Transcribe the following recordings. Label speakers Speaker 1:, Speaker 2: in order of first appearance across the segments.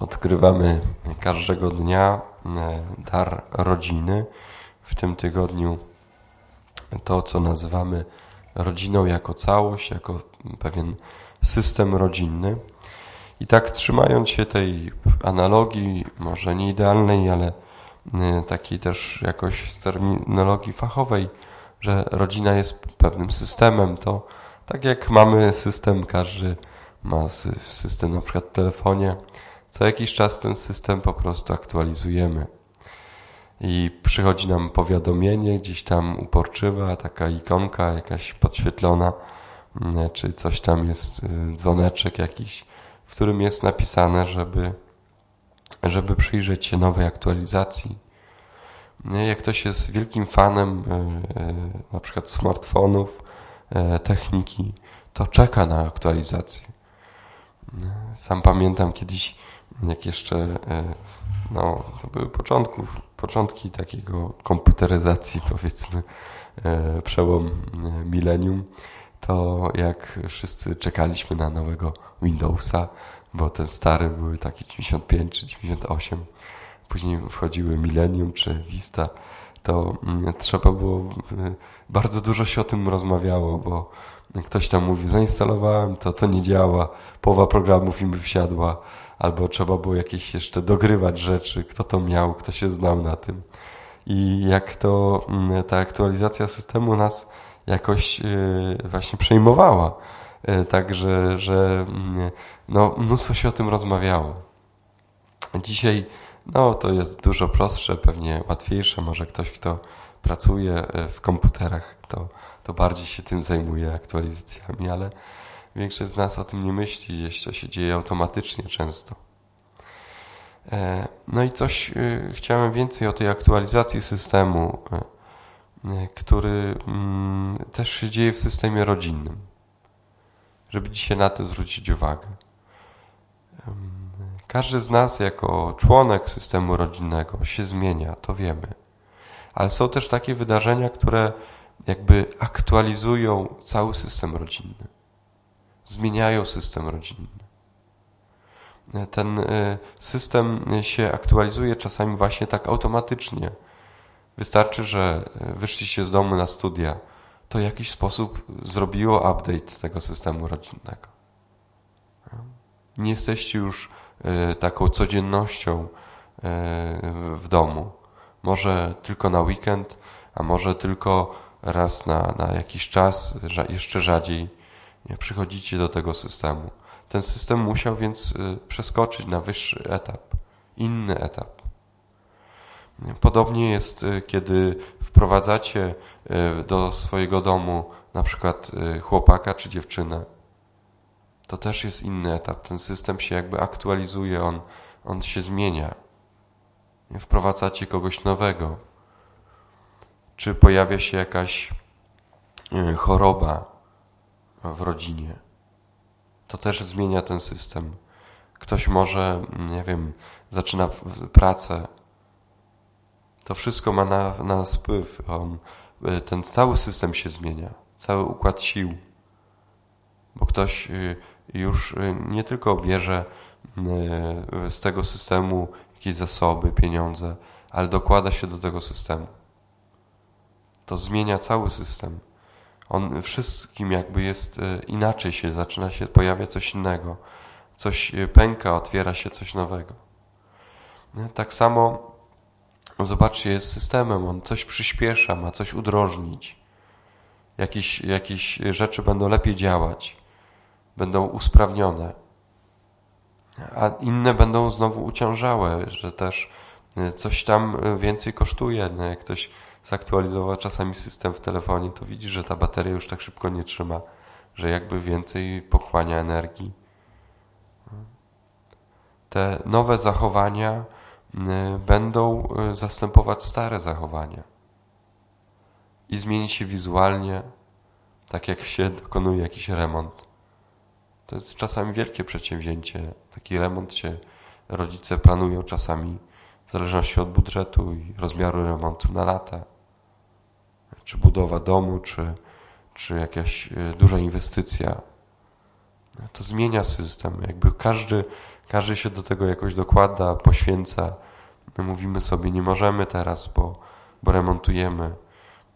Speaker 1: odkrywamy każdego dnia e, dar rodziny. W tym tygodniu to, co nazywamy rodziną jako całość, jako pewien system rodzinny. I tak trzymając się tej analogii, może nie idealnej, ale e, takiej też jakoś z terminologii fachowej, że rodzina jest pewnym systemem, to tak jak mamy system, każdy ma system na przykład w telefonie, co jakiś czas ten system po prostu aktualizujemy. I przychodzi nam powiadomienie, gdzieś tam uporczywa, taka ikonka jakaś podświetlona, mm, czy coś tam jest, y, dzwoneczek jakiś, w którym jest napisane, żeby, żeby przyjrzeć się nowej aktualizacji. Jak ktoś jest wielkim fanem y, y, na przykład smartfonów, techniki, to czeka na aktualizację. Sam pamiętam kiedyś jak jeszcze e, no, to były początków, początki takiego komputeryzacji, powiedzmy, e, przełom e, milenium, to jak wszyscy czekaliśmy na nowego Windowsa, bo ten stary były taki 95 czy 98, później wchodziły Millennium czy Vista, to mm, trzeba było, bardzo dużo się o tym rozmawiało, bo ktoś tam mówi, zainstalowałem to, to nie działa, połowa programów im wsiadła, albo trzeba było jakieś jeszcze dogrywać rzeczy, kto to miał, kto się znał na tym. I jak to mm, ta aktualizacja systemu nas jakoś y, właśnie przejmowała. Y, także, że mm, no, mnóstwo się o tym rozmawiało. Dzisiaj no, to jest dużo prostsze, pewnie łatwiejsze. Może ktoś, kto pracuje y, w komputerach, to, to bardziej się tym zajmuje aktualizacjami, ale Większość z nas o tym nie myśli, jeszcze się dzieje automatycznie często. E, no i coś e, chciałem więcej o tej aktualizacji systemu, e, który mm, też się dzieje w systemie rodzinnym. Żeby dzisiaj na to zwrócić uwagę. Każdy z nas jako członek systemu rodzinnego się zmienia, to wiemy. Ale są też takie wydarzenia, które jakby aktualizują cały system rodzinny zmieniają system rodzinny. Ten e, system się aktualizuje czasami właśnie tak automatycznie. Wystarczy, że wyszliście z domu na studia, to w jakiś sposób zrobiło update tego systemu rodzinnego. Nie jesteście już e, taką codziennością w domu. Może tylko na weekend, a może tylko raz na, na jakiś czas, jeszcze rzadziej przychodzicie do tego systemu. Ten system musiał więc y, przeskoczyć na wyższy etap, inny etap. Podobnie jest, y, kiedy wprowadzacie y, do swojego domu na przykład chłopaka czy dziewczynę. To też jest inny etap. Ten system się jakby aktualizuje, on, on się zmienia. Wprowadzacie kogoś nowego. Czy pojawia się jakaś choroba, w rodzinie. To też zmienia ten system. Ktoś może, nie wiem, zaczyna pracę. To wszystko ma na, na nas wpływ. On, y, ten cały system się zmienia, cały układ sił. Bo ktoś y, już y, nie tylko bierze z tego systemu jakieś zasoby, pieniądze, ale dokłada się do tego systemu. To zmienia cały system on wszystkim jakby jest e, inaczej się, zaczyna się, pojawia coś innego. Coś e, pęka, otwiera się coś nowego. Tak samo zobaczcie, jest systemem, on coś przyspiesza, ma coś udrożnić. Jakieś, jakieś rzeczy będą lepiej działać, będą usprawnione, a inne będą znowu uciążałe, że też e, coś tam więcej kosztuje. No jak ktoś zaktualizował czasami system w telefonie, to widzi, że ta bateria już tak szybko nie trzyma, że jakby więcej pochłania energii. Te nowe zachowania y, będą y, zastępować stare zachowania i zmieni się wizualnie, tak jak się dokonuje jakiś remont. To jest czasami wielkie przedsięwzięcie. Taki remont się rodzice planują czasami w zależności od budżetu i rozmiaru remontu na lata czy budowa domu, czy, czy jakaś e, duża inwestycja. To zmienia system. Jakby każdy, Każdy się do tego jakoś dokłada, poświęca. Mówimy sobie, nie możemy teraz, bo, bo remontujemy,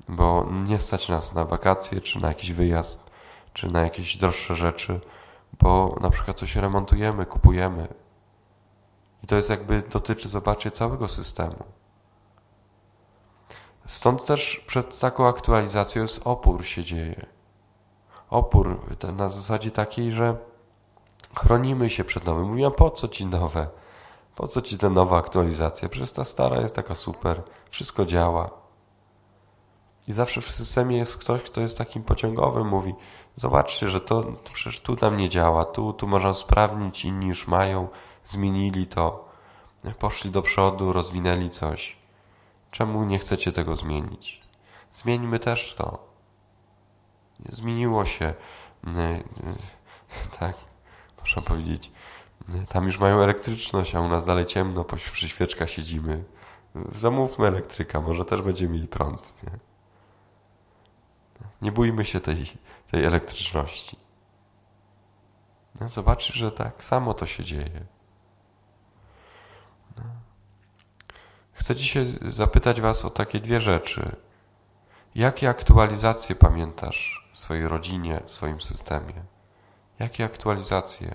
Speaker 1: bo nie stać nas na wakacje, czy na jakiś wyjazd, czy na jakieś droższe rzeczy, bo na przykład coś remontujemy, kupujemy. I to jest jakby dotyczy, zobaczcie, całego systemu. Stąd też przed taką aktualizacją jest opór się dzieje. Opór na zasadzie takiej, że chronimy się przed nowym. Mówię, po co ci nowe? Po co ci ta nowa aktualizacja? Przecież ta stara jest taka super, wszystko działa. I zawsze w systemie jest ktoś, kto jest takim pociągowym, mówi, zobaczcie, że to, to przecież tu nam nie działa, tu, tu można usprawnić, inni już mają, zmienili to, poszli do przodu, rozwinęli coś. Czemu nie chcecie tego zmienić? Zmieńmy też to. Zmieniło się. Tak, można powiedzieć. Tam już mają elektryczność, a u nas dalej ciemno, przy świeczkach siedzimy. Zamówmy elektryka, może też będziemy mieli prąd. Nie, nie bójmy się tej, tej elektryczności. No, zobaczysz, że tak samo to się dzieje. Chcę dzisiaj zapytać Was o takie dwie rzeczy. Jakie aktualizacje pamiętasz w swojej rodzinie, w swoim systemie? Jakie aktualizacje?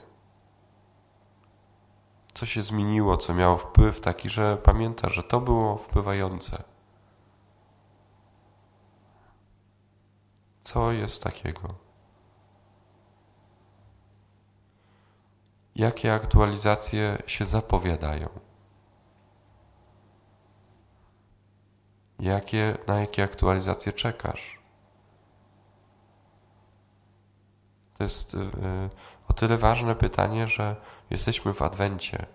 Speaker 1: Co się zmieniło, co miało wpływ taki, że pamiętasz, że to było wpływające? Co jest takiego? Jakie aktualizacje się zapowiadają? Jakie, na jakie aktualizacje czekasz? To jest y, o tyle ważne pytanie, że jesteśmy w Adwencie.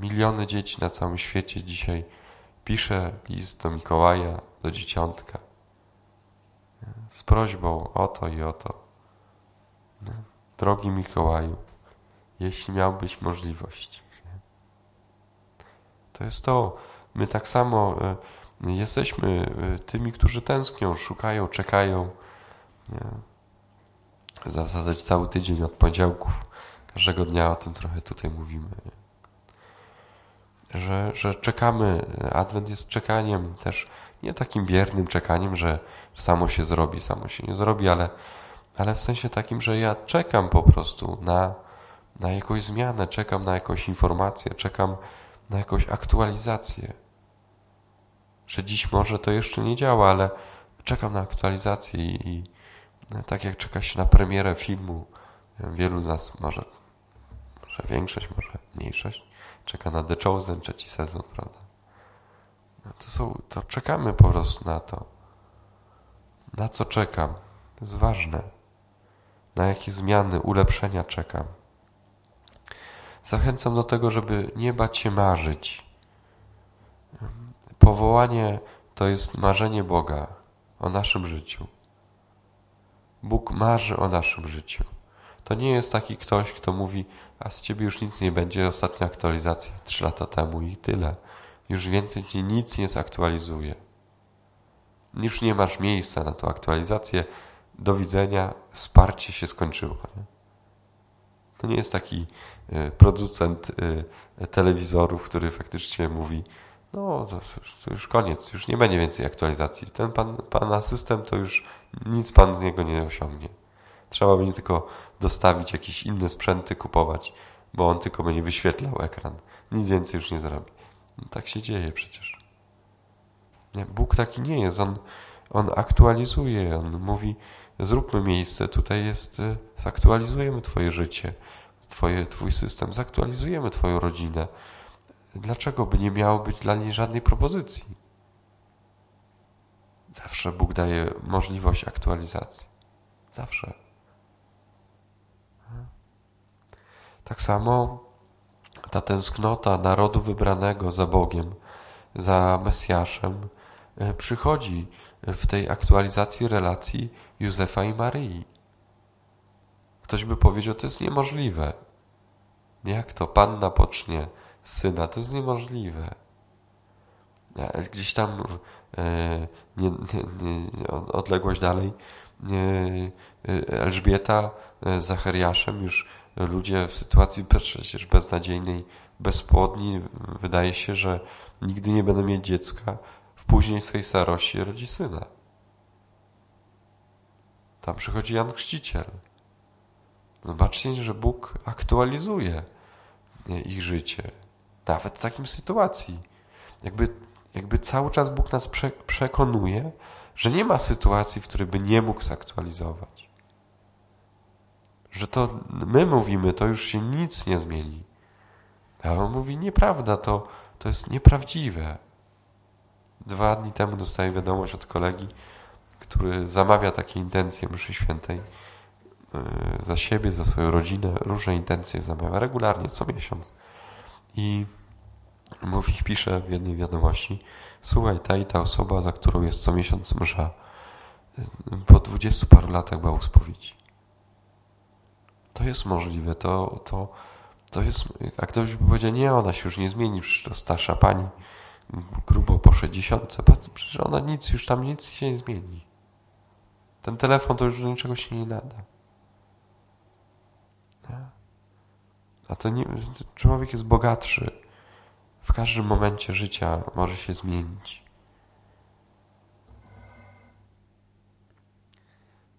Speaker 1: Miliony dzieci na całym świecie dzisiaj pisze list do Mikołaja, do Dzieciątka z prośbą o to i o to. Drogi Mikołaju, jeśli miałbyś możliwość. To jest to. My tak samo y, Jesteśmy y, tymi, którzy tęsknią, szukają, czekają. Zasadzać cały tydzień od poniedziałków, każdego dnia o tym trochę tutaj mówimy. Że, że czekamy. Adwent jest czekaniem też nie takim biernym czekaniem, że samo się zrobi, samo się nie zrobi, ale, ale w sensie takim, że ja czekam po prostu na, na jakąś zmianę, czekam na jakąś informację, czekam na jakąś aktualizację że dziś może to jeszcze nie działa, ale czekam na aktualizację i, i tak jak czeka się na premierę filmu, wielu z nas może, może większość, może mniejszość, czeka na The Chosen, trzeci sezon, prawda? No to, są, to czekamy po prostu na to. Na co czekam? To jest ważne. Na jakie zmiany, ulepszenia czekam. Zachęcam do tego, żeby nie bać się marzyć Powołanie to jest marzenie Boga o naszym życiu. Bóg marzy o naszym życiu. To nie jest taki ktoś, kto mówi, a z ciebie już nic nie będzie, ostatnia aktualizacja trzy lata temu i tyle. Już więcej ci nic nie zaktualizuje. Już nie masz miejsca na tą aktualizację. Do widzenia, wsparcie się skończyło. Nie? To nie jest taki y, producent y, telewizorów, który faktycznie mówi, no to, to, już koniec, już nie będzie więcej aktualizacji. Ten pan, pana system to już nic pan z niego nie osiągnie. Trzeba będzie tylko dostawić jakieś inne sprzęty, kupować, bo on tylko będzie wyświetlał ekran. Nic więcej już nie zrobi. No, tak się dzieje przecież. Nie, Bóg taki nie jest. On, on aktualizuje, on mówi, zróbmy miejsce, tutaj jest, y, zaktualizujemy twoje życie, twoje, twój system, zaktualizujemy twoją rodzinę, dlaczego by nie miało być dla niej żadnej propozycji? Zawsze Bóg daje możliwość aktualizacji. Zawsze. Tak samo ta tęsknota narodu wybranego za Bogiem, za Mesjaszem, e, przychodzi w tej aktualizacji relacji Józefa i Maryi. Ktoś by powiedział, to jest niemożliwe. Jak to Panna pocznie syna. To jest niemożliwe. Gdzieś tam e, nie, nie, nie, odległość dalej e, Elżbieta z Zachariaszem już ludzie w sytuacji przecież beznadziejnej, bezpłodni, wydaje się, że nigdy nie będą mieć dziecka, w później swojej starości rodzi syna. Tam przychodzi Jan Chrzciciel. Zobaczcie, że Bóg aktualizuje ich życie. Nawet w takim sytuacji. Jakby, jakby cały czas Bóg nas prze, przekonuje, że nie ma sytuacji, w której by nie mógł zaktualizować. Że to my mówimy, to już się nic nie zmieni. A on mówi, nieprawda, to, to jest nieprawdziwe. Dwa dni temu dostaję wiadomość od kolegi, który zamawia takie intencje mszy świętej yy, za siebie, za swoją rodzinę, różne intencje zamawia regularnie, co miesiąc. I mówi, pisze w jednej wiadomości, słuchaj, ta i ta osoba, za którą jest co miesiąc msza, po dwudziestu paru latach u spowiedzi. To jest możliwe, to, to, to jest, a ktoś by powiedział, nie, ona się już nie zmieni, przecież to starsza pani, grubo po 60, przecież ona nic, już tam nic się nie zmieni. Ten telefon to już do niczego się nie nada. A to nie, człowiek jest bogatszy. W każdym momencie życia może się zmienić.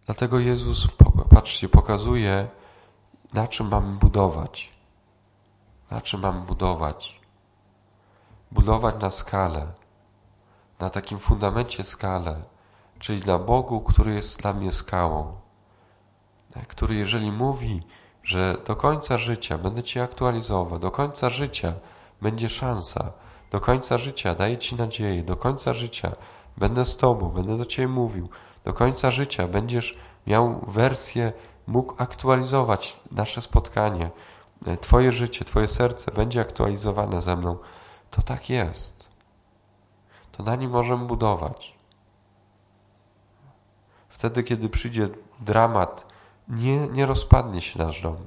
Speaker 1: Dlatego Jezus, patrzcie, pokazuje, na czym mamy budować. Na czym mamy budować? Budować na skalę, na takim fundamencie skalę, czyli dla Bogu, który jest dla mnie skałą, który jeżeli mówi, że do końca życia będę Cię aktualizował, do końca życia będzie szansa, do końca życia daję Ci nadzieję, do końca życia będę z Tobą, będę do Ciebie mówił, do końca życia będziesz miał wersję, mógł aktualizować nasze spotkanie, Twoje życie, Twoje serce będzie aktualizowane ze mną, to tak jest. To na nim możemy budować. Wtedy, kiedy przyjdzie dramat, nie, nie rozpadnie się nasz dom,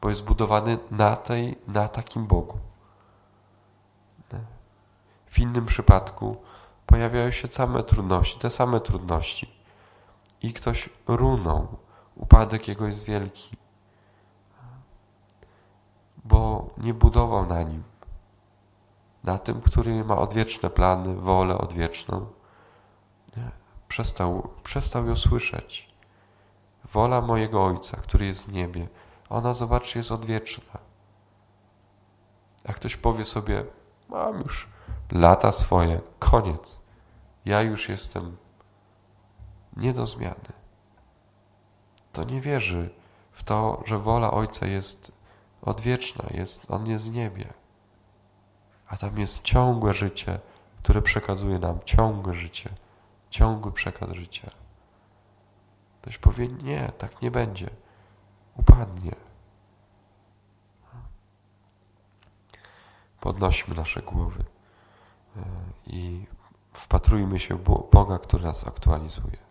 Speaker 1: bo jest budowany na, tej, na takim Bogu. W innym przypadku pojawiają się same trudności, te same trudności. I ktoś runął, upadek jego jest wielki, bo nie budował na nim, na tym, który ma odwieczne plany, wolę odwieczną. Przestał, przestał ją słyszeć. Wola mojego Ojca, który jest w niebie, ona, zobaczcie, jest odwieczna. A ktoś powie sobie, mam już lata swoje, koniec. Ja już jestem nie do zmiany. To nie wierzy w to, że wola Ojca jest odwieczna, jest, On jest w niebie. A tam jest ciągłe życie, które przekazuje nam ciągłe życie, ciągły przekaz życia. Ktoś powie, nie, tak nie będzie. Upadnie. Podnośmy nasze głowy i wpatrujmy się w Boga, który nas aktualizuje.